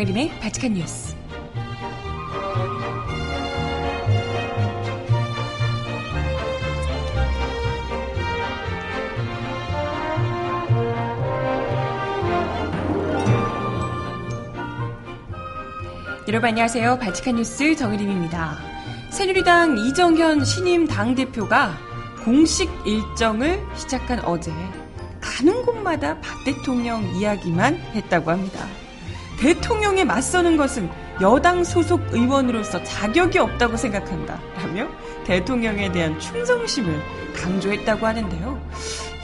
정혜림의 바칙한 뉴스. 여러분 안녕하세요. 바칙한 뉴스 정혜림입니다. 새누리당 이정현 신임 당대표가 공식 일정을 시작한 어제 가는 곳마다 박 대통령 이야기만 했다고 합니다. 대통령에 맞서는 것은 여당 소속 의원으로서 자격이 없다고 생각한다. 라며 대통령에 대한 충성심을 강조했다고 하는데요.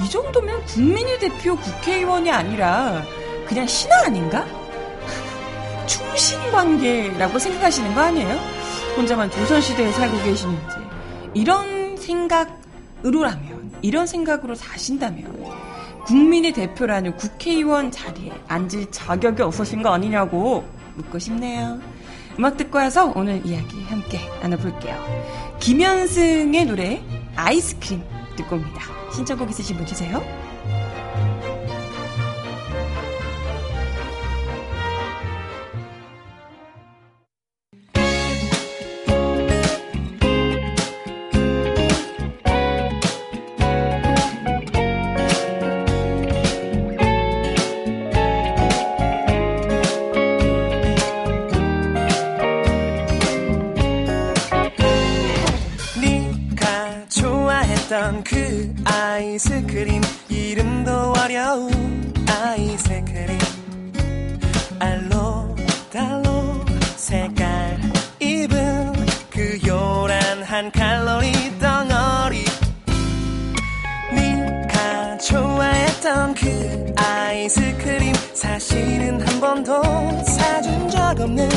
이 정도면 국민의 대표 국회의원이 아니라 그냥 신하 아닌가? 충신 관계라고 생각하시는 거 아니에요? 혼자만 조선시대에 살고 계시는지. 이런 생각으로라면, 이런 생각으로 사신다면, 국민의 대표라는 국회의원 자리에 앉을 자격이 없으신 거 아니냐고 묻고 싶네요. 음악 듣고 와서 오늘 이야기 함께 나눠볼게요. 김현승의 노래 아이스크림 듣고 옵니다. 신청곡 있으신 분 주세요. 좋아했던 그 아이스크림 이름도 어려운 아이스크림. 알록달록 색깔 입은 그 요란한 칼로리 덩어리. 네가 좋아했던 그 아이스크림 사실은 한 번도 사준 적 없는.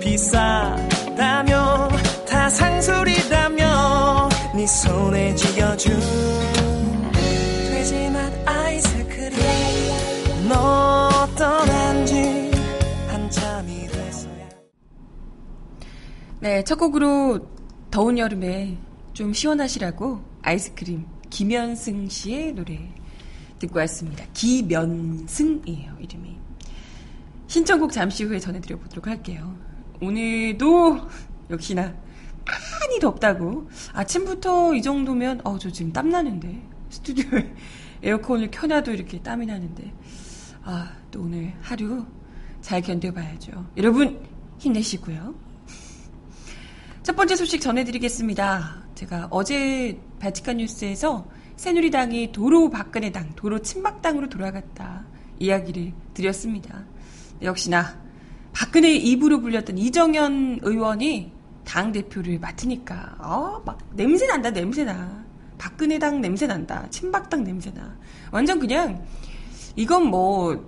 비싸다며 다네 손에 쥐어준 돼지맛 아이스크림 너 떠난 지 한참이 됐어야 네, 첫 곡으로 더운 여름에 좀 시원하시라고 아이스크림 김현승 씨의 노래 듣고 왔습니다. 기면승이에요, 이름이. 신청곡 잠시 후에 전해드려 보도록 할게요. 오늘도 역시나 많이 덥다고 아침부터 이 정도면 어 저 지금 땀 나는데 스튜디오에 에어컨을 켜놔도 이렇게 땀이 나는데 아 또 오늘 하루 잘 견뎌봐야죠. 여러분 힘내시고요. 첫 번째 소식 전해드리겠습니다. 제가 어제 바티칸 뉴스에서 새누리당이 도로 박근혜당, 도로 친박당으로 돌아갔다 이야기를 드렸습니다. 역시나 박근혜 입으로 불렸던 이정현 의원이 당 대표를 맡으니까 아막 냄새 난다 냄새 나 박근혜 당 냄새 난다 친박 당 냄새 나 완전 그냥 이건 뭐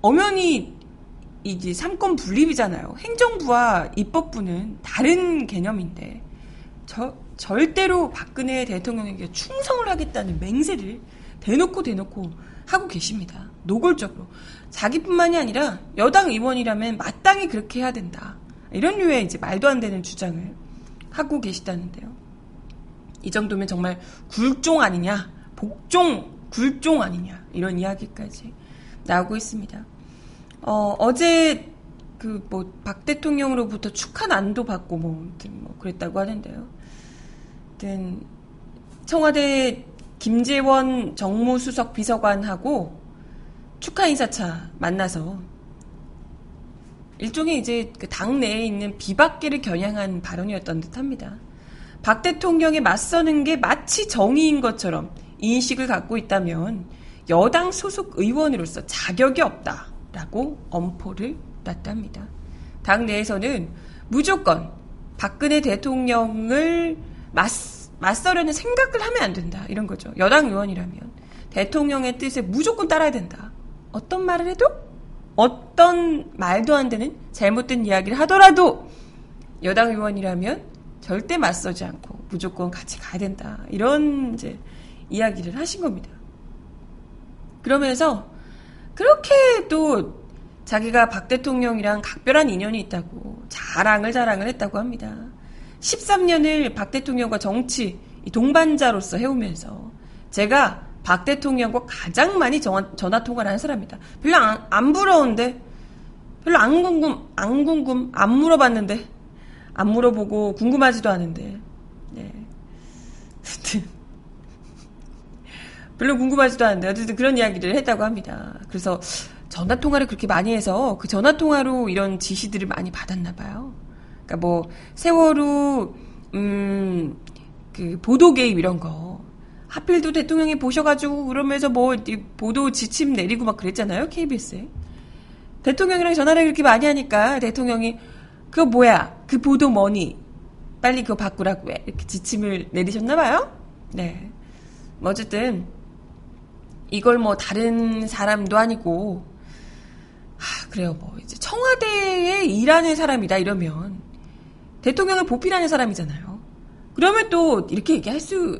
엄연히 이제 삼권 분립이잖아요. 행정부와 입법부는 다른 개념인데 저 절대로 박근혜 대통령에게 충성을 하겠다는 맹세를 대놓고 대놓고 하고 계십니다. 노골적으로. 자기뿐만이 아니라 여당 의원이라면 마땅히 그렇게 해야 된다. 이런 류의 이제 말도 안 되는 주장을 하고 계시다는데요. 이 정도면 정말 굴종 아니냐, 복종, 굴종 아니냐, 이런 이야기까지 나오고 있습니다. 어, 어제 그 뭐 박 대통령으로부터 축하 난도 받고 뭐, 아무튼 뭐 그랬다고 하는데요. 아무튼 청와대 김재원 정무수석 비서관하고 축하 인사차 만나서 일종의 이제 그 당 내에 있는 비박계를 겨냥한 발언이었던 듯합니다. 박 대통령에 맞서는 게 마치 정의인 것처럼 인식을 갖고 있다면 여당 소속 의원으로서 자격이 없다. 라고 엄포를 놨답니다. 당 내에서는 무조건 박근혜 대통령을 맞, 맞서려는 생각을 하면 안 된다. 이런 거죠. 여당 의원이라면. 대통령의 뜻에 무조건 따라야 된다. 어떤 말을 해도 어떤 말도 안 되는 잘못된 이야기를 하더라도 여당 의원이라면 절대 맞서지 않고 무조건 같이 가야 된다. 이런 이제 이야기를 하신 겁니다. 그러면서 그렇게 또 자기가 박 대통령이랑 각별한 인연이 있다고 자랑을 자랑을 했다고 합니다. 13년을 박 대통령과 정치 동반자로서 해오면서 제가 박 대통령과 가장 많이 전화, 통화를 하는 사람이다. 별로 안, 안 부러운데 별로 안 궁금 안 궁금 안 물어봤는데 안 물어보고 궁금하지도 않은데 네. 별로 궁금하지도 않은데 어쨌든 그런 이야기를 했다고 합니다. 그래서 전화 통화를 그렇게 많이 해서 그 전화 통화로 이런 지시들을 많이 받았나 봐요. 그러니까 뭐 세월호 음 그 보도 개입 이런 거 하필도 대통령이 보셔가지고 그러면서 뭐 보도 지침 내리고 막 그랬잖아요 KBS에 대통령이랑 전화를 그렇게 많이 하니까 대통령이 그거 뭐야 그 보도 뭐니 빨리 그거 바꾸라고 해 이렇게 지침을 내리셨나 봐요. 네. 뭐 어쨌든 이걸 뭐 다른 사람도 아니고 하, 그래요 뭐 이제 청와대에 일하는 사람이다 이러면 대통령을 보필하는 사람이잖아요. 그러면 또 이렇게 얘기할 수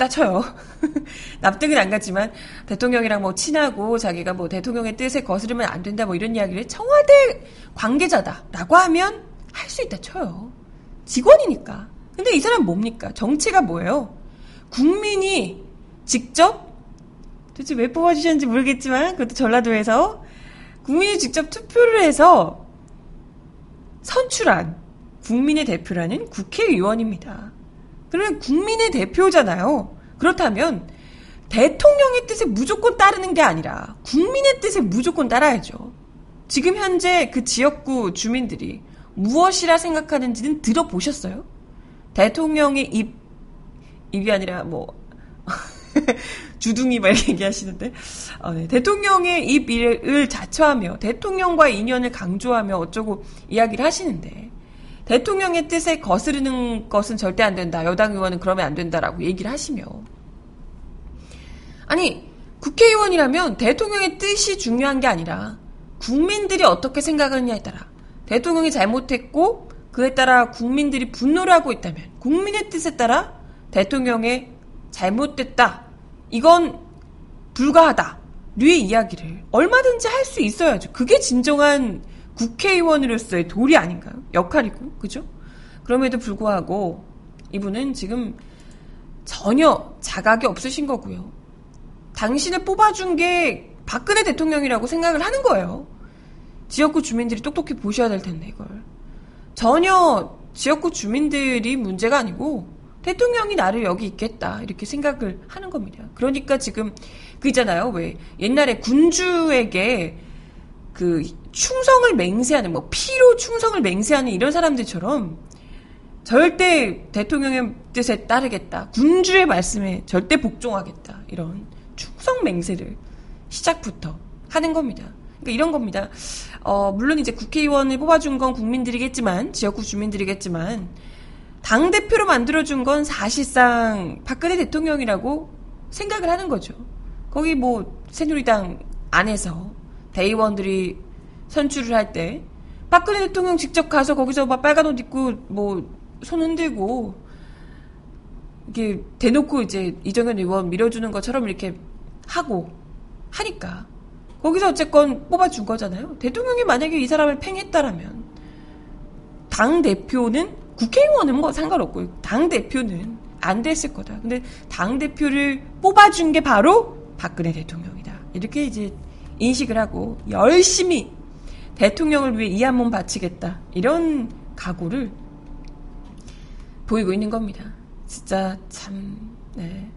있다 쳐요. 납득은 안 갔지만 대통령이랑 뭐 친하고 자기가 뭐 대통령의 뜻에 거스르면 안 된다 뭐 이런 이야기를 청와대 관계자다라고 하면 할 수 있다 쳐요. 직원이니까. 근데 이 사람 뭡니까? 정치가 뭐예요? 국민이 직접 도대체 왜 뽑아주셨는지 모르겠지만 그것도 전라도에서 국민이 직접 투표를 해서 선출한 국민의 대표라는 국회의원입니다. 그러면 국민의 대표잖아요. 그렇다면 대통령의 뜻에 무조건 따르는 게 아니라 국민의 뜻에 무조건 따라야죠. 지금 현재 그 지역구 주민들이 무엇이라 생각하는지는 들어보셨어요? 대통령의 입, 입이 아니라 뭐, 주둥이 막 이렇게 얘기하시는데, 어, 네. 대통령의 입을 자처하며 대통령과의 인연을 강조하며 어쩌고 이야기를 하시는데, 대통령의 뜻에 거스르는 것은 절대 안 된다. 여당 의원은 그러면 안 된다라고 얘기를 하시며. 아니, 국회의원이라면 대통령의 뜻이 중요한 게 아니라 국민들이 어떻게 생각하느냐에 따라 대통령이 잘못했고 그에 따라 국민들이 분노를 하고 있다면 국민의 뜻에 따라 대통령의 잘못됐다. 이건 불가하다. 류의 이야기를 얼마든지 할 수 있어야죠. 그게 진정한 국회의원으로서의 도리 아닌가요? 역할이고, 그죠? 그럼에도 불구하고 이분은 지금 전혀 자각이 없으신 거고요. 당신을 뽑아준 게 박근혜 대통령이라고 생각을 하는 거예요. 지역구 주민들이 똑똑히 보셔야 될 텐데, 이걸. 전혀 지역구 주민들이 문제가 아니고 대통령이 나를 여기 있겠다 이렇게 생각을 하는 겁니다. 그러니까 지금 그 있잖아요. 왜 옛날에 군주에게 그 충성을 맹세하는 뭐 피로 충성을 맹세하는 이런 사람들처럼 절대 대통령의 뜻에 따르겠다. 군주의 말씀에 절대 복종하겠다. 이런 충성 맹세를 시작부터 하는 겁니다. 그러니까 이런 겁니다. 어, 물론 이제 국회의원을 뽑아준 건 국민들이겠지만, 지역구 주민들이겠지만, 당대표로 만들어준 건 사실상 박근혜 대통령이라고 생각을 하는 거죠. 거기 뭐, 새누리당 안에서 대의원들이 선출을 할 때, 박근혜 대통령 직접 가서 거기서 막 빨간 옷 입고 뭐, 손 흔들고, 이게 대놓고 이제 이정현 의원 밀어주는 것처럼 이렇게 하고, 하니까. 거기서 어쨌건 뽑아준 거잖아요. 대통령이 만약에 이 사람을 팽했다라면 당 대표는 국회의원은 뭐 상관없고 당 대표는 안 됐을 거다. 근데 당 대표를 뽑아준 게 바로 박근혜 대통령이다. 이렇게 이제 인식을 하고 열심히 대통령을 위해 이 한 몸 바치겠다. 이런 각오를 보이고 있는 겁니다. 진짜 참, 네.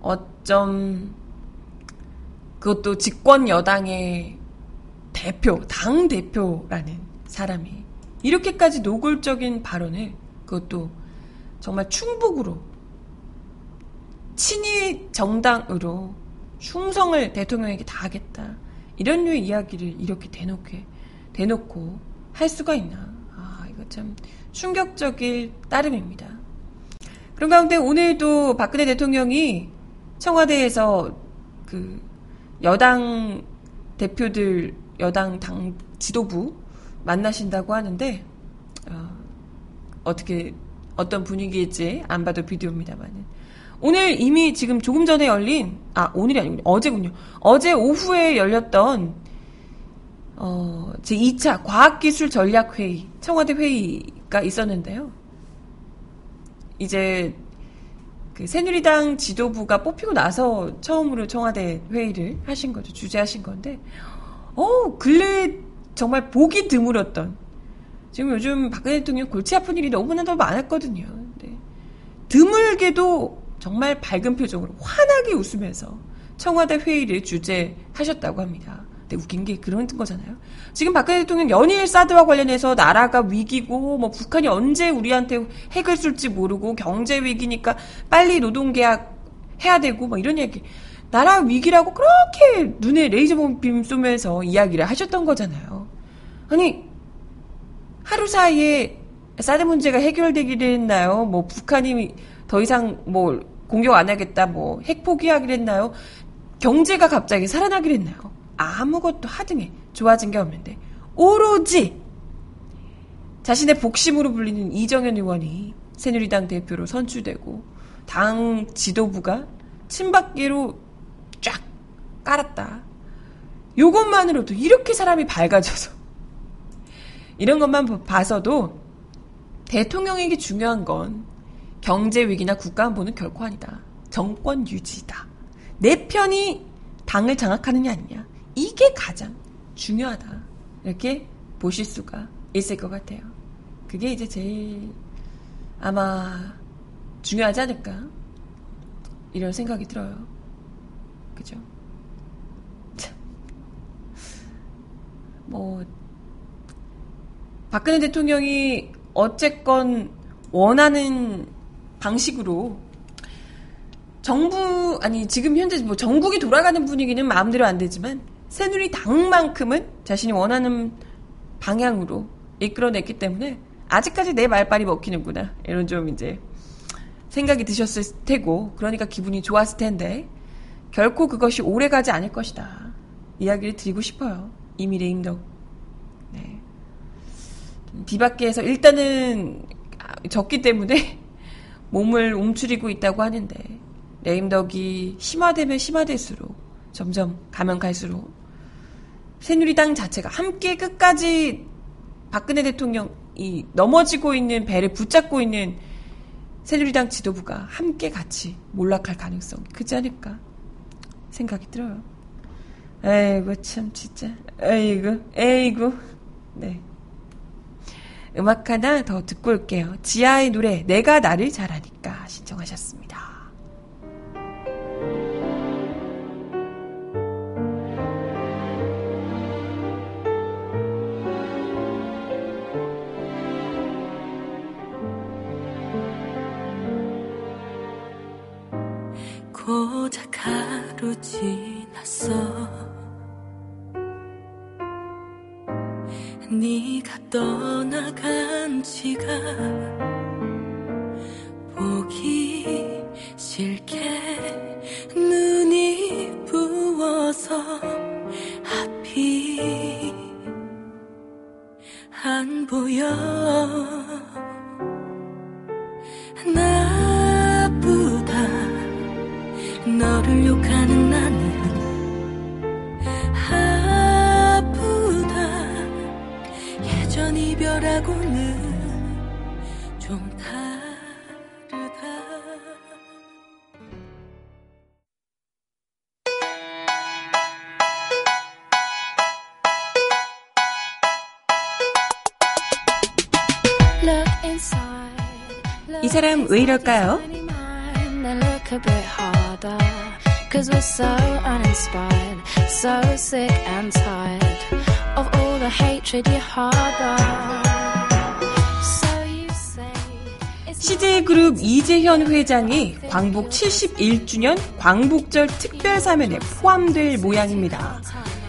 어쩜 그것도 집권 여당의 대표, 당 대표라는 사람이 이렇게까지 노골적인 발언을 그것도 정말 충북으로 친일 정당으로 충성을 대통령에게 다하겠다. 이런 류의 이야기를 이렇게 대놓고, 대놓고 할 수가 있나. 아, 이거 참 충격적일 따름입니다. 그런 가운데 오늘도 박근혜 대통령이 청와대에서 그 여당 대표들, 여당 당 지도부 만나신다고 하는데, 어, 떻게 어떤 분위기일지 안 봐도 비디오입니다만은. 오늘 이미 지금 조금 전에 열린, 아, 오늘이 아니군요. 어제군요. 어제 오후에 열렸던, 어, 제 2차 과학기술 전략 회의, 청와대 회의가 있었는데요. 이제, 그 새누리당 지도부가 뽑히고 나서 처음으로 청와대 회의를 하신 거죠. 주재하신 건데, 어, 근래 정말 보기 드물었던, 지금 요즘 박근혜 대통령 골치 아픈 일이 너무나 더 많았거든요. 네. 드물게도 정말 밝은 표정으로 환하게 웃으면서 청와대 회의를 주재하셨다고 합니다. 근데 웃긴 게 그런 거잖아요. 지금 박근혜 대통령 연일 사드와 관련해서 나라가 위기고 뭐 북한이 언제 우리한테 핵을 쏠지 모르고 경제 위기니까 빨리 노동 계약 해야 되고 뭐 이런 얘기. 나라 위기라고 그렇게 눈에 레이저 빔 쏘면서 이야기를 하셨던 거잖아요. 아니 하루 사이에 사드 문제가 해결되기로 했나요? 뭐 북한이 더 이상 뭐 공격 안 하겠다, 뭐 핵 포기하기로 했나요? 경제가 갑자기 살아나기로 했나요? 아무것도 하등에 좋아진 게 없는데 오로지 자신의 복심으로 불리는 이정현 의원이 새누리당 대표로 선출되고 당 지도부가 친박계로 쫙 깔았다. 요것만으로도 이렇게 사람이 밝아져서 이런 것만 봐서도 대통령에게 중요한 건 경제 위기나 국가 안보는 결코 아니다. 정권 유지다. 내 편이 당을 장악하느냐 아니냐. 이게 가장 중요하다. 이렇게 보실 수가 있을 것 같아요. 그게 이제 제일 아마 중요하지 않을까. 이런 생각이 들어요. 그죠? 뭐, 박근혜 대통령이 어쨌건 원하는 방식으로. 정부 아니 지금 현재 뭐 전국이 돌아가는 분위기는 마음대로 안 되지만 새누리당만큼은 자신이 원하는 방향으로 이끌어냈기 때문에 아직까지 내 말빨이 먹히는구나. 이런 좀 이제 생각이 드셨을 테고 그러니까 기분이 좋았을 텐데 결코 그것이 오래가지 않을 것이다. 이야기를 드리고 싶어요. 이미 레임덕. 비박계에서 일단은 적기 때문에 몸을 움츠리고 있다고 하는데 레임덕이 심화되면 심화될수록 점점 가면 갈수록 새누리당 자체가 함께 끝까지 박근혜 대통령이 넘어지고 있는 배를 붙잡고 있는 새누리당 지도부가 함께 같이 몰락할 가능성이 크지 않을까 생각이 들어요. 에이구 참 진짜 에이구 에이구 네. 음악 하나 더 듣고 올게요. 지아의 노래 내가 나를 잘하니까 신청하셨습니다. 고작 하루 지 떠나간 지가 보기 싫게 눈이 부어서 앞이 안 보여. 나 이별하고는 좀 다르다. 이 사람 왜 이럴까요? Cause we're so uninspired, so sick and tired. Of all the hatred you harbor. CJ 그룹 이재현 회장이 광복 71주년 광복절 특별 사면에 포함될 모양입니다.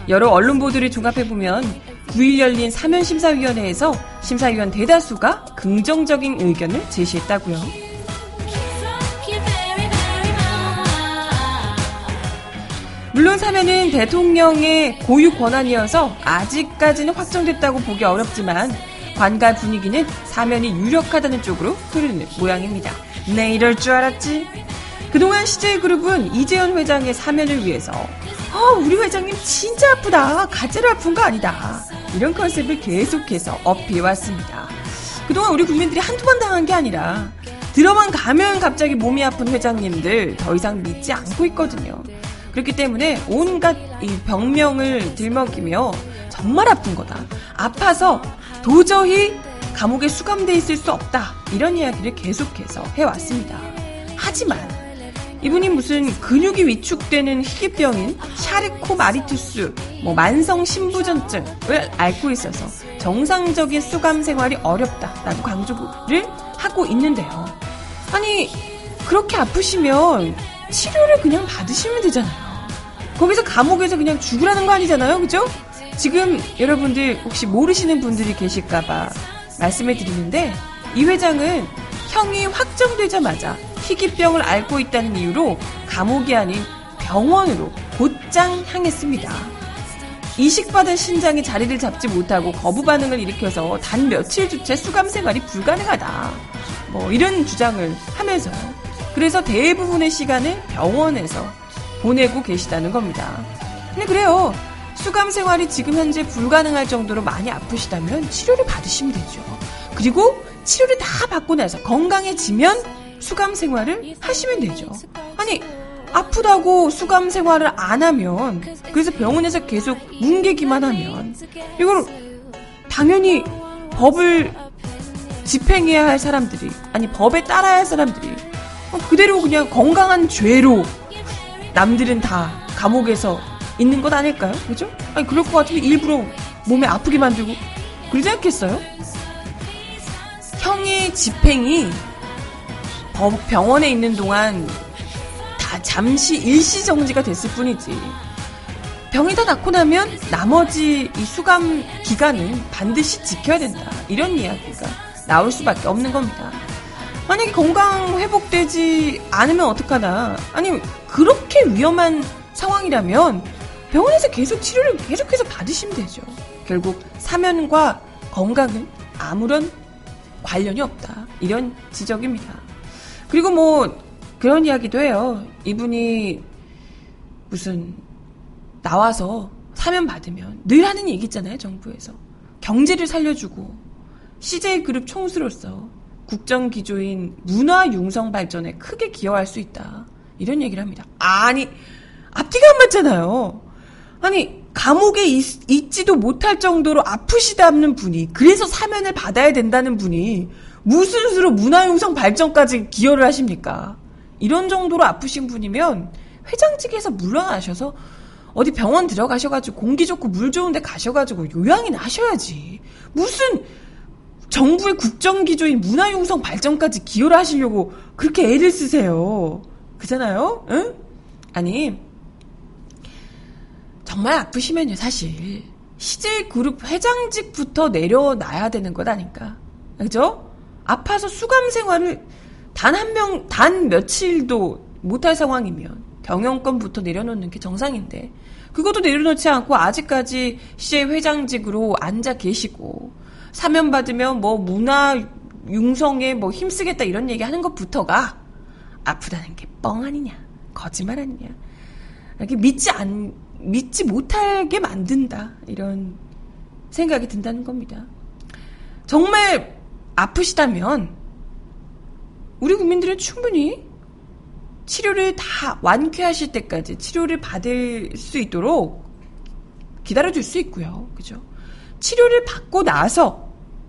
여러 언론 보도를 종합해보면 9일 열린 사면심사위원회에서 심사위원 대다수가 긍정적인 의견을 제시했다고요. 물론 사면은 대통령의 고유 권한이어서 아직까지는 확정됐다고 보기 어렵지만 관가 분위기는 사면이 유력하다는 쪽으로 흐르는 모양입니다. 내 네, 이럴 줄 알았지? 그동안 CJ그룹은 이재현 회장의 사면을 위해서 어, 우리 회장님 진짜 아프다. 가짜로 아픈 거 아니다. 이런 컨셉을 계속해서 어필해왔습니다. 그동안 우리 국민들이 한두 번 당한 게 아니라 들어만 가면 갑자기 몸이 아픈 회장님들 더 이상 믿지 않고 있거든요. 그렇기 때문에 온갖 이 병명을 들먹이며 정말 아픈 거다. 아파서 도저히 감옥에 수감돼 있을 수 없다. 이런 이야기를 계속해서 해왔습니다. 하지만 이분이 무슨 근육이 위축되는 희귀병인 샤르코 마리투스, 뭐 만성 신부전증을 앓고 있어서 정상적인 수감 생활이 어렵다라고 강조를 하고 있는데요. 아니 그렇게 아프시면 치료를 그냥 받으시면 되잖아요. 거기서 감옥에서 그냥 죽으라는 거 아니잖아요, 그죠? 지금 여러분들 혹시 모르시는 분들이 계실까봐 말씀해 드리는데 이 회장은 형이 확정되자마자 희귀병을 앓고 있다는 이유로 감옥이 아닌 병원으로 곧장 향했습니다. 이식받은 신장이 자리를 잡지 못하고 거부 반응을 일으켜서 단 며칠조차 수감 생활이 불가능하다. 뭐 이런 주장을 하면서 그래서 대부분의 시간을 병원에서 보내고 계시다는 겁니다. 근데 그래요. 수감 생활이 지금 현재 불가능할 정도로 많이 아프시다면 치료를 받으시면 되죠. 그리고 치료를 다 받고 나서 건강해지면 수감 생활을 하시면 되죠. 아니, 아프다고 수감 생활을 안 하면, 그래서 병원에서 계속 뭉개기만 하면, 이걸 당연히 법을 집행해야 할 사람들이, 아니, 법에 따라야 할 사람들이, 어, 그대로 그냥 건강한 죄로 남들은 다 감옥에서 있는 것 아닐까요? 그죠? 아니, 그럴 것 같으면 일부러 몸에 아프게 만들고, 그러지 않겠어요? 형의 집행이 병원에 있는 동안 다 잠시 일시 정지가 됐을 뿐이지. 병이 다 낫고 나면 나머지 이 수감 기간은 반드시 지켜야 된다. 이런 이야기가 나올 수밖에 없는 겁니다. 만약에 건강 회복되지 않으면 어떡하나. 아니, 그렇게 위험한 상황이라면 병원에서 계속 치료를 계속해서 받으시면 되죠. 결국 사면과 건강은 아무런 관련이 없다. 이런 지적입니다. 그리고 뭐 그런 이야기도 해요. 이분이 무슨 나와서 사면 받으면 늘 하는 얘기 있잖아요. 정부에서. 경제를 살려주고 CJ그룹 총수로서 국정 기조인 문화 융성 발전에 크게 기여할 수 있다. 이런 얘기를 합니다. 아니, 앞뒤가 안 맞잖아요. 아니, 감옥에 있, 지도 못할 정도로 아프시다는 분이, 그래서 사면을 받아야 된다는 분이, 무슨 수로 문화융성 발전까지 기여를 하십니까? 이런 정도로 아프신 분이면, 회장직에서 물러나셔서, 어디 병원 들어가셔가지고, 공기 좋고 물 좋은데 가셔가지고, 요양이나 하셔야지. 무슨, 정부의 국정 기조인 문화 융성 발전까지 기여를 하시려고, 그렇게 애를 쓰세요. 그잖아요? 응? 아니, 정말 아프시면요, 사실. CJ 그룹 회장직부터 내려놔야 되는 것 아닌가. 그죠? 아파서 수감 생활을 단 한 명, 단 며칠도 못할 상황이면 경영권부터 내려놓는 게 정상인데, 그것도 내려놓지 않고 아직까지 CJ 회장직으로 앉아 계시고, 사면 받으면 뭐 문화 융성에 뭐 힘쓰겠다 이런 얘기 하는 것부터가 아프다는 게 뻥 아니냐. 거짓말 아니냐. 이렇게 믿지 않, 믿지 못하게 만든다. 이런 생각이 든다는 겁니다. 정말 아프시다면 우리 국민들은 충분히 치료를 다 완쾌하실 때까지 치료를 받을 수 있도록 기다려줄 수 있고요. 그죠? 치료를 받고 나서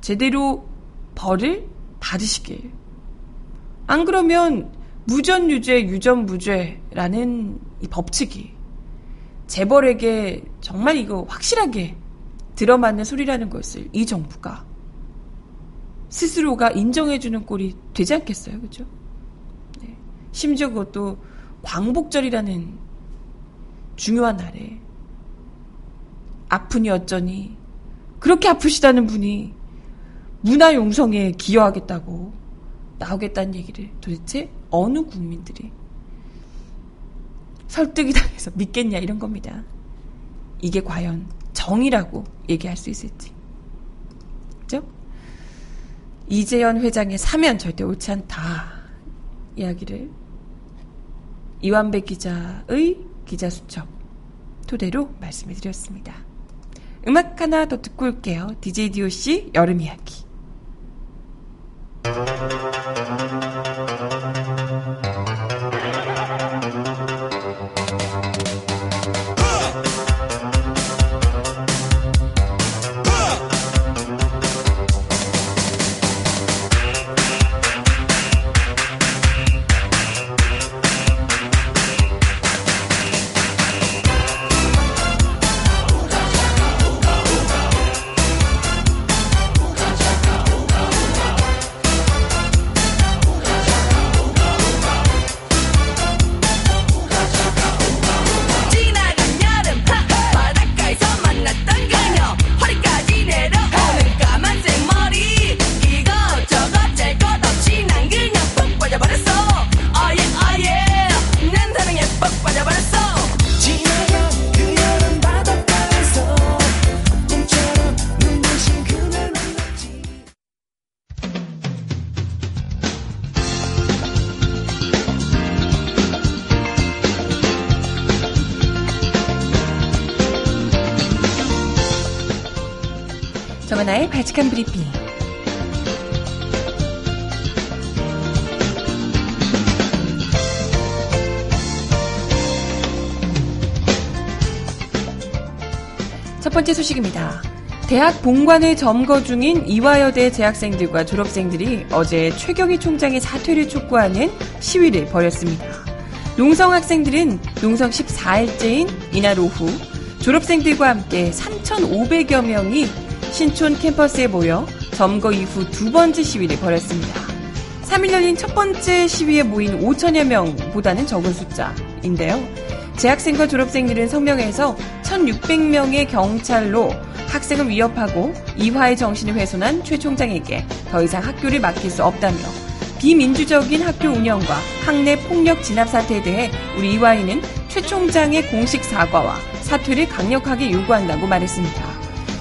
제대로 벌을 받으시길. 안 그러면 무전유죄, 유전무죄라는 이 법칙이 재벌에게 정말 이거 확실하게 들어맞는 소리라는 것을 이 정부가 스스로가 인정해주는 꼴이 되지 않겠어요, 그죠? 네. 심지어 그것도 광복절이라는 중요한 날에 아프니 어쩌니 그렇게 아프시다는 분이 문화 용성에 기여하겠다고 나오겠다는 얘기를 도대체 어느 국민들이 설득이 당해서 믿겠냐 이런 겁니다. 이게 과연 정이라고 얘기할 수 있을지. 그죠? 이재현 회장의 사면 절대 옳지 않다. 이야기를 이완배 기자의 기자 수첩 토대로 말씀을 드렸습니다. 음악 하나 더 듣고 올게요. DJ DOC 여름 이야기. 정 소식입니다. 대학 본관을 점거 중인 이화여대 재학생들과 졸업생들이 어제 최경희 총장의 사퇴를 촉구하는 시위를 벌였습니다. 농성 학생들은 농성 14일째인 이날 오후 졸업생들과 함께 3,500여 명이 신촌 캠퍼스에 모여 점거 이후 두 번째 시위를 벌였습니다. 3일 열린 첫 번째 시위에 모인 5천여 명보다는 적은 숫자인데요. 재학생과 졸업생들은 성명에서 1,600명의 경찰로 학생을 위협하고 이화의 정신을 훼손한 최 총장에게 더 이상 학교를 맡길 수 없다며 비민주적인 학교 운영과 학내 폭력 진압 사태에 대해 우리 이화이는 최 총장의 공식 사과와 사퇴를 강력하게 요구한다고 말했습니다.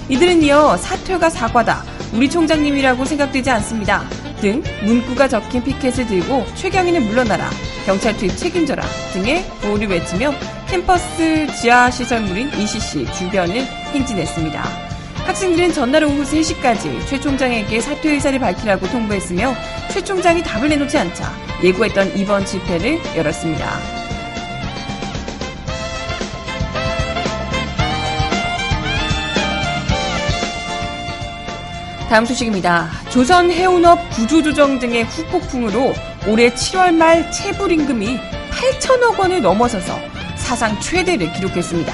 이들은 이어 사퇴가 사과다, 우리 총장님이라고 생각되지 않습니다. 등 문구가 적힌 피켓을 들고 최경희는 물러나라, 경찰 투입 책임져라 등의 구호를 외치며 캠퍼스 지하 시설물인 ECC 주변을 행진했습니다. 학생들은 전날 오후 3시까지 최 총장에게 사퇴 의사를 밝히라고 통보했으며 최 총장이 답을 내놓지 않자 예고했던 이번 집회를 열었습니다. 다음 소식입니다. 조선 해운업 구조조정 등의 후폭풍으로 올해 7월 말 체불 임금이 8천억 원을 넘어서서 사상 최대를 기록했습니다.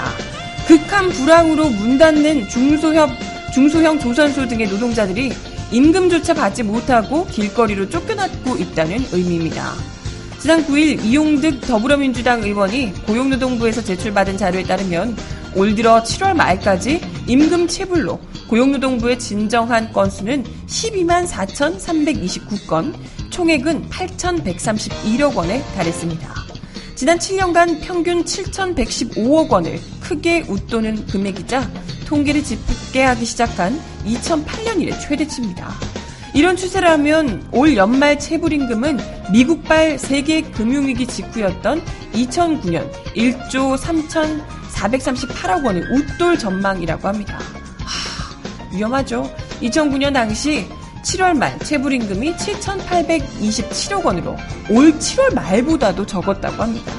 극한 불황으로 문 닫는 중소형, 중소형 조선소 등의 노동자들이 임금조차 받지 못하고 길거리로 쫓겨났고 있다는 의미입니다. 지난 9일 이용득 더불어민주당 의원이 고용노동부에서 제출받은 자료에 따르면 올 들어 7월 말까지 임금 체불로 고용노동부에 진정한 건수는 12만 4,329건, 총액은 8,131억 원에 달했습니다. 지난 7년간 평균 7,115억 원을 크게 웃도는 금액이자 통계를 집계하기 시작한 2008년 이래 최대치입니다. 이런 추세라면 올 연말 체불임금은 미국발 세계 금융위기 직후였던 2009년 1조 3,438억 원을 웃돌 전망이라고 합니다. 위험하죠. 2009년 당시 7월 말 체불임금이 7,827억 원으로 올 7월 말보다도 적었다고 합니다.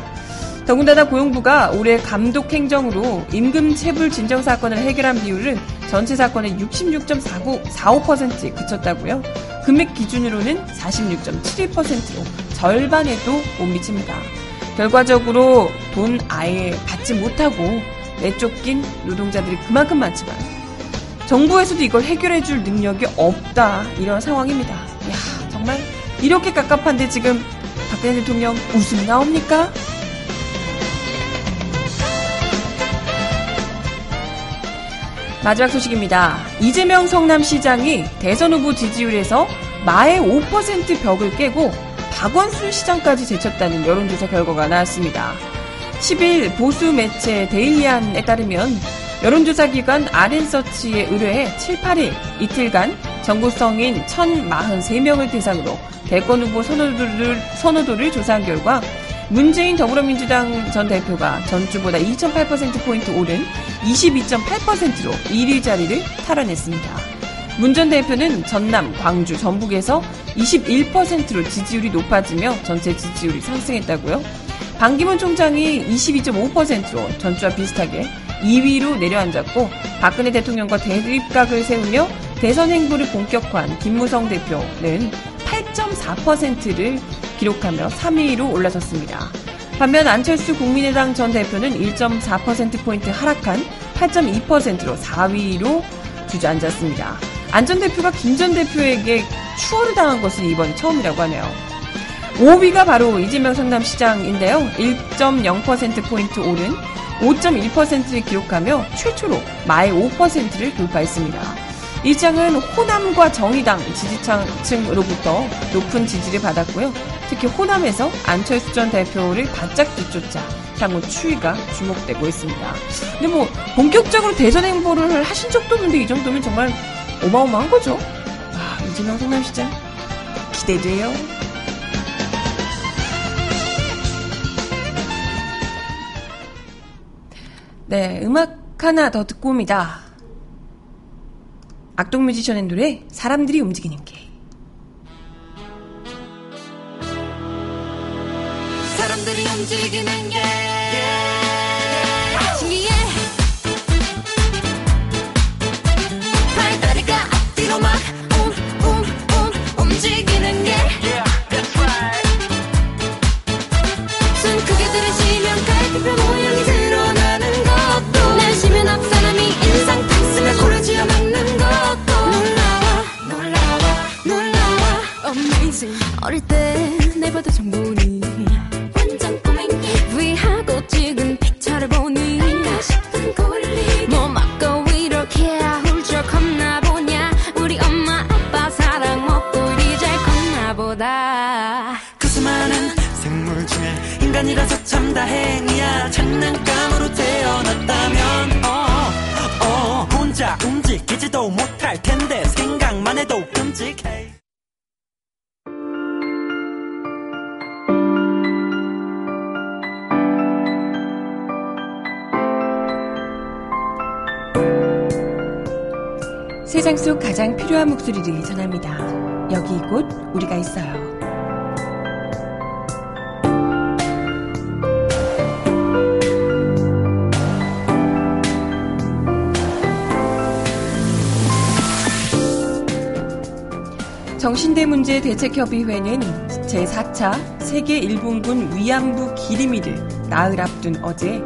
더군다나 고용부가 올해 감독 행정으로 임금 체불 진정 사건을 해결한 비율은 전체 사건의 66.45%에 그쳤다고요. 금액 기준으로는 46.71%로 절반에도 못 미칩니다. 결과적으로 돈 아예 받지 못하고 내쫓긴 노동자들이 그만큼 많지만 정부에서도 이걸 해결해 줄 능력이 없다. 이런 상황입니다. 야 정말 이렇게 깝깝한데 지금 박근혜 대통령 웃음 나옵니까? 마지막 소식입니다. 이재명 성남시장이 대선 후보 지지율에서 마의 5% 벽을 깨고 박원순 시장까지 제쳤다는 여론조사 결과가 나왔습니다. 10일 보수 매체 데일리안에 따르면 여론조사 기관 아랜서치에 의뢰해 7, 8일 이틀간 정부성인 1,043명을 대상으로 대권 후보 선호도를, 선호도를 조사한 결과 문재인 더불어민주당 전 대표가 전주보다 2.8%포인트 오른 22.8%로 1위 자리를 탈환했습니다. 문 전 대표는 전남, 광주, 전북에서 21%로 지지율이 높아지며 전체 지지율이 상승했다고요. 반기문 총장이 22.5%로 전주와 비슷하게 2위로 내려앉았고 박근혜 대통령과 대립각을 세우며 대선 행보를 본격화한 김무성 대표는 8.4%를 기록하며 3위로 올라섰습니다. 반면 안철수 국민의당 전 대표는 1.4%포인트 하락한 8.2%로 4위로 주저앉았습니다. 안 전 대표가 김 전 대표에게 추월을 당한 것은 이번 처음이라고 하네요. 5위가 바로 이재명 성남시장인데요. 1.0%포인트 오른 5.1%를 기록하며 최초로 마의 5%를 돌파했습니다. 이 장은 호남과 정의당 지지층으로부터 높은 지지를 받았고요. 특히 호남에서 안철수 전 대표를 바짝 뒤쫓자 향후 추이가 주목되고 있습니다. 근데 뭐 본격적으로 대선 행보를 하신 적도 없는데 이 정도면 정말 어마어마한 거죠. 아, 이재명 성남시장 기대돼요. 네, 음악 하나 더 듣고 옵니다. 악동 뮤지션의 노래 사람들이 움직이는 게 사람들이 움직이는 게 어릴 때 내봐도 정보니 정신대 문제 대책협의회는 제4차 세계 일본군 위안부 기림이를 나흘 앞둔 어제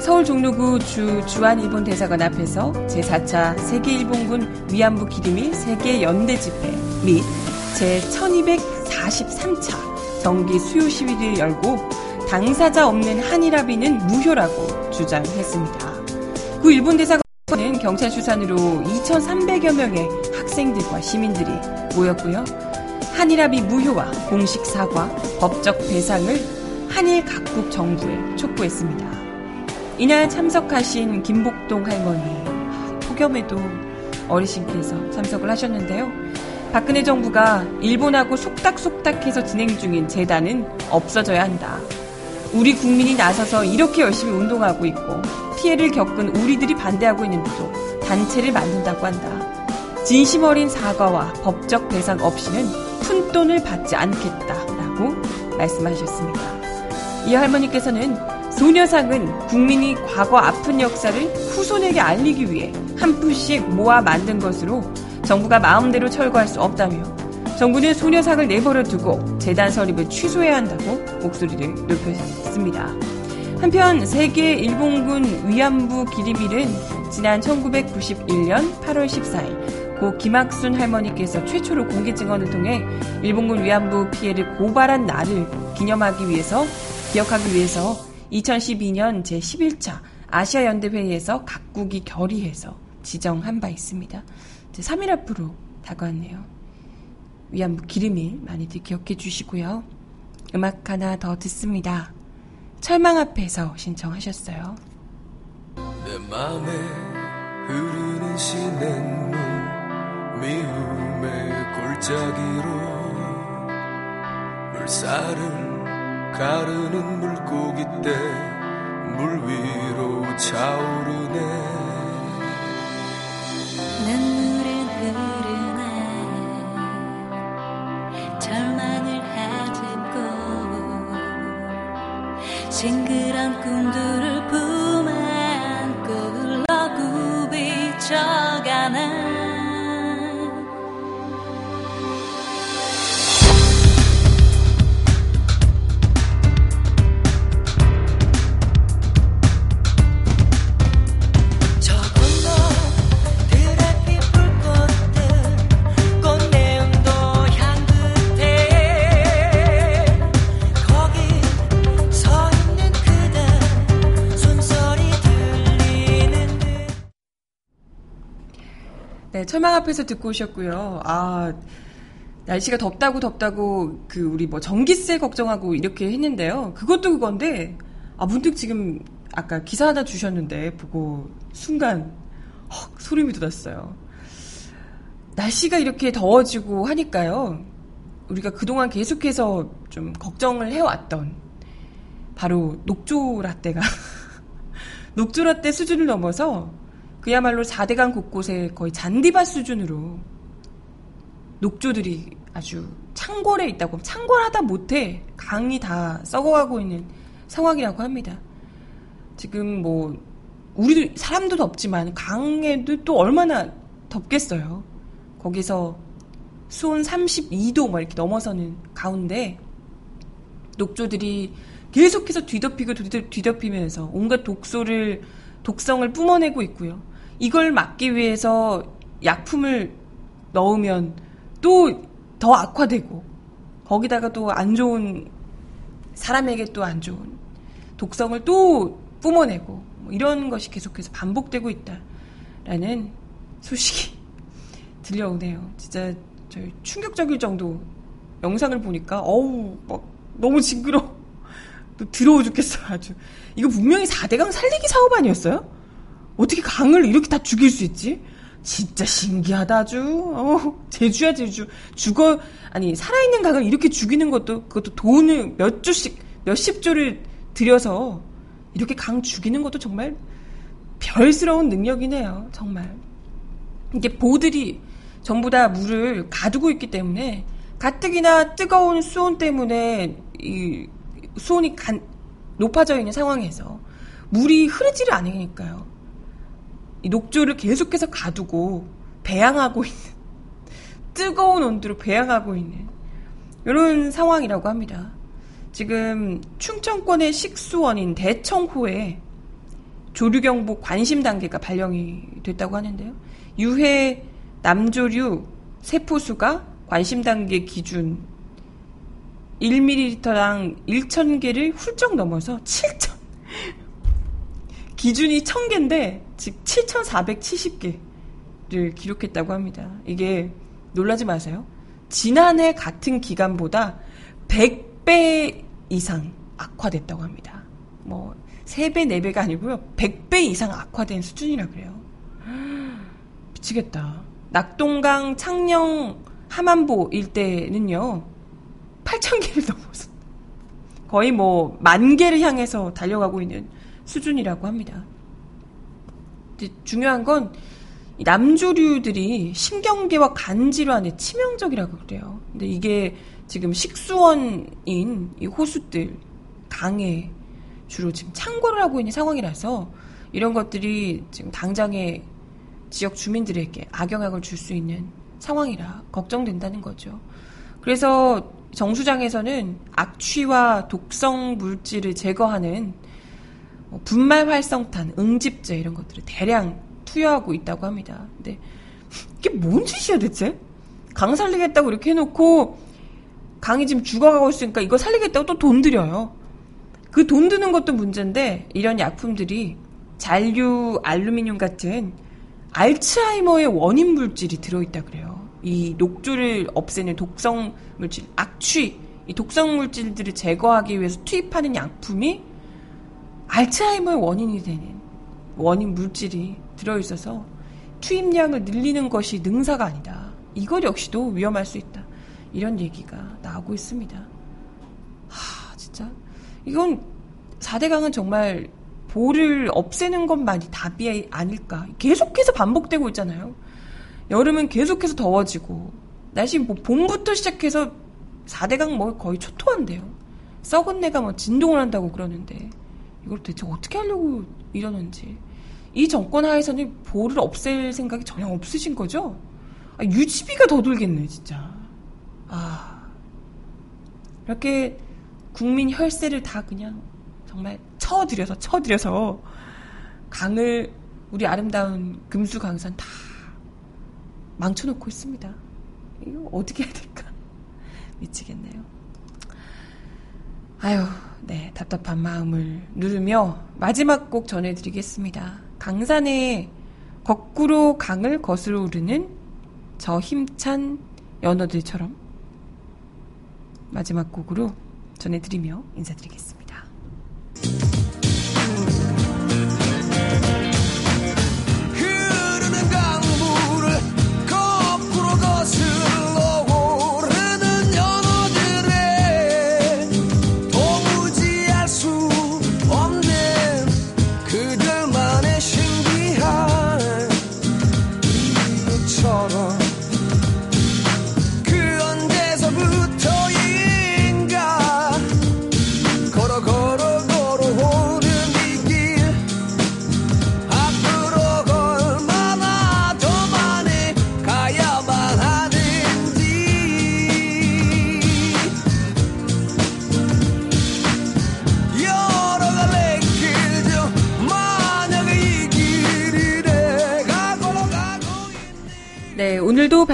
서울 종로구 주 주한 일본 대사관 앞에서 제4차 세계 일본군 위안부 기림일 세계 연대 집회 및 제1243차 정기 수요 시위를 열고 당사자 없는 한일합의는 무효라고 주장했습니다. 구 일본 대사관은 경찰 수산으로 2,300여 명의 학생들과 시민들이 모였고요. 한일합의 무효와 공식 사과, 법적 배상을 한일 각국 정부에 촉구했습니다. 이날 참석하신 김복동 할머니, 폭염에도 어르신께서 참석을 하셨는데요. 박근혜 정부가 일본하고 속닥속닥해서 진행 중인 재단은 없어져야 한다. 우리 국민이 나서서 이렇게 열심히 운동하고 있고 피해를 겪은 우리들이 반대하고 있는데도 단체를 만든다고 한다. 진심 어린 사과와 법적 배상 없이는 푼돈을 받지 않겠다라고 말씀하셨습니다. 이 할머니께서는 소녀상은 국민이 과거 아픈 역사를 후손에게 알리기 위해 한 푼씩 모아 만든 것으로 정부가 마음대로 철거할 수 없다며 정부는 소녀상을 내버려 두고 재단 설립을 취소해야 한다고 목소리를 높였습니다. 한편 세계 일본군 위안부 기리빌은 지난 1991년 8월 14일 고 김학순 할머니께서 최초로 공개 증언을 통해 일본군 위안부 피해를 고발한 날을 기념하기 위해서 기억하기 위해서 2012년 제11차 아시아 연대 회의에서 각국이 결의해서 지정한 바 있습니다. 이제 3일 앞으로 다가왔네요. 위안부 기름일 많이들 기억해 주시고요. 음악 하나 더 듣습니다. 철망 앞에서 신청하셨어요. 내 맘에 흐르는 시냇물 미움의 골짜기로 물살을 가르는 물고기 때 물 위로 차오르네. 눈물은 흐르네. 절망을 하집고 싱그런 꿈들 앞에서 듣고 오셨고요. 아, 날씨가 덥다고 덥다고 그 우리 뭐 전기세 걱정하고 이렇게 했는데요. 그것도 그건데 아 문득 지금 아까 기사 하나 주셨는데 보고 순간 헉 소름이 돋았어요. 날씨가 이렇게 더워지고 하니까요. 우리가 그동안 계속해서 좀 걱정을 해왔던 바로 녹조 라떼가 녹조 라떼 수준을 넘어서 그야말로 4대강 곳곳에 거의 잔디밭 수준으로 녹조들이 아주 창궐에 있다고 창궐하다 못해 강이 다 썩어가고 있는 상황이라고 합니다. 지금 뭐 우리도 사람도 덥지만 강에도 또 얼마나 덥겠어요. 거기서 수온 32도 막 이렇게 넘어서는 가운데 녹조들이 계속해서 뒤덮이고 뒤덮- 뒤덮이면서 온갖 독소를 독성을 뿜어내고 있고요. 이걸 막기 위해서 약품을 넣으면 또 더 악화되고 거기다가 또 안 좋은 사람에게 또 안 좋은 독성을 또 뿜어내고 뭐 이런 것이 계속해서 반복되고 있다라는 소식이 들려오네요. 진짜 저 충격적일 정도 영상을 보니까 어우 막 너무 징그러. 또 더러워 죽겠어 아주. 이거 분명히 4대강 살리기 사업 아니었어요? 어떻게 강을 이렇게 다 죽일 수 있지? 진짜 신기하다 아주. 어, 제주야 제주. 죽어 아니 살아있는 강을 이렇게 죽이는 것도 그것도 돈을 몇 조씩 몇십 조를 들여서 이렇게 강 죽이는 것도 정말 별스러운 능력이네요. 정말. 이게 보들이 전부 다 물을 가두고 있기 때문에 가뜩이나 뜨거운 수온 때문에 이 수온이 간- 높아져 있는 상황에서 물이 흐르지를 않으니까요. 이 녹조를 계속해서 가두고 배양하고 있는 뜨거운 온도로 배양하고 있는 이런 상황이라고 합니다. 지금 충청권의 식수원인 대청호에 조류경보 관심 단계가 발령이 됐다고 하는데요. 유해 남조류 세포수가 관심 단계 기준 1ml당 1,000개를 훌쩍 넘어서 7,000 기준이 1,000개인데 즉 7,470개를 기록했다고 합니다. 이게 놀라지 마세요. 지난해 같은 기간보다 100배 이상 악화됐다고 합니다. 뭐 3배, 4배가 아니고요. 100배 이상 악화된 수준이라 그래요. 미치겠다. 낙동강, 창녕, 함안보 일대는요. 8,000개를 넘어서 거의 뭐 만 개를 향해서 달려가고 있는 수준이라고 합니다. 중요한 건이 남조류들이 신경계와 간 질환에 치명적이라고 그래요. 근데 이게 지금 식수원인 이 호수들 강에 주로 지금 창궐을 하고 있는 상황이라서 이런 것들이 지금 당장에 지역 주민들에게 악영향을 줄 수 있는 상황이라 걱정된다는 거죠. 그래서 정수장에서는 악취와 독성 물질을 제거하는 뭐 분말 활성탄, 응집제 이런 것들을 대량 투여하고 있다고 합니다. 근데 이게 뭔 짓이야 대체? 강 살리겠다고 이렇게 해놓고 강이 지금 죽어가고 있으니까 이거 살리겠다고 또 돈 들여요. 그 돈 드는 것도 문제인데 이런 약품들이 잔류 알루미늄 같은 알츠하이머의 원인 물질이 들어있다 그래요. 이 녹조를 없애는 독성 물질, 악취, 이 독성 물질들을 제거하기 위해서 투입하는 약품이 알츠하이머의 원인이 되는 원인 물질이 들어있어서 투입량을 늘리는 것이 능사가 아니다. 이것 역시도 위험할 수 있다. 이런 얘기가 나오고 있습니다. 하, 진짜. 이건 4대강은 정말 볼을 없애는 것만이 답이 아닐까. 계속해서 반복되고 있잖아요. 여름은 계속해서 더워지고, 날씨 뭐 봄부터 시작해서 4대강 뭐 거의 초토한데요. 썩은 내가 뭐 진동을 한다고 그러는데, 이걸 대체 어떻게 하려고 이러는지. 이 정권 하에서는 볼을 없앨 생각이 전혀 없으신 거죠? 아, 유지비가 더 들겠네, 진짜. 아. 이렇게 국민 혈세를 다 그냥 정말 쳐들여서, 쳐들여서 강을, 우리 아름다운 금수 강산 다 망쳐놓고 있습니다. 이거 어떻게 해야 될까? 미치겠네요. 아유, 네, 답답한 마음을 누르며 마지막 곡 전해드리겠습니다. 강산의 거꾸로 강을 거스러 오르는 저 힘찬 연어들처럼 마지막 곡으로 전해드리며 인사드리겠습니다.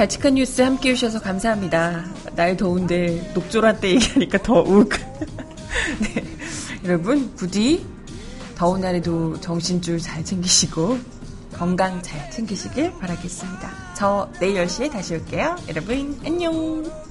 발칙한 뉴스 함께 해주셔서 감사합니다. 날 더운데 녹조란 때 얘기하니까 더 욱. 네, 여러분 부디 더운 날에도 정신줄 잘 챙기시고 건강 잘 챙기시길 바라겠습니다. 저 내일 10시에 다시 올게요. 여러분 안녕. 가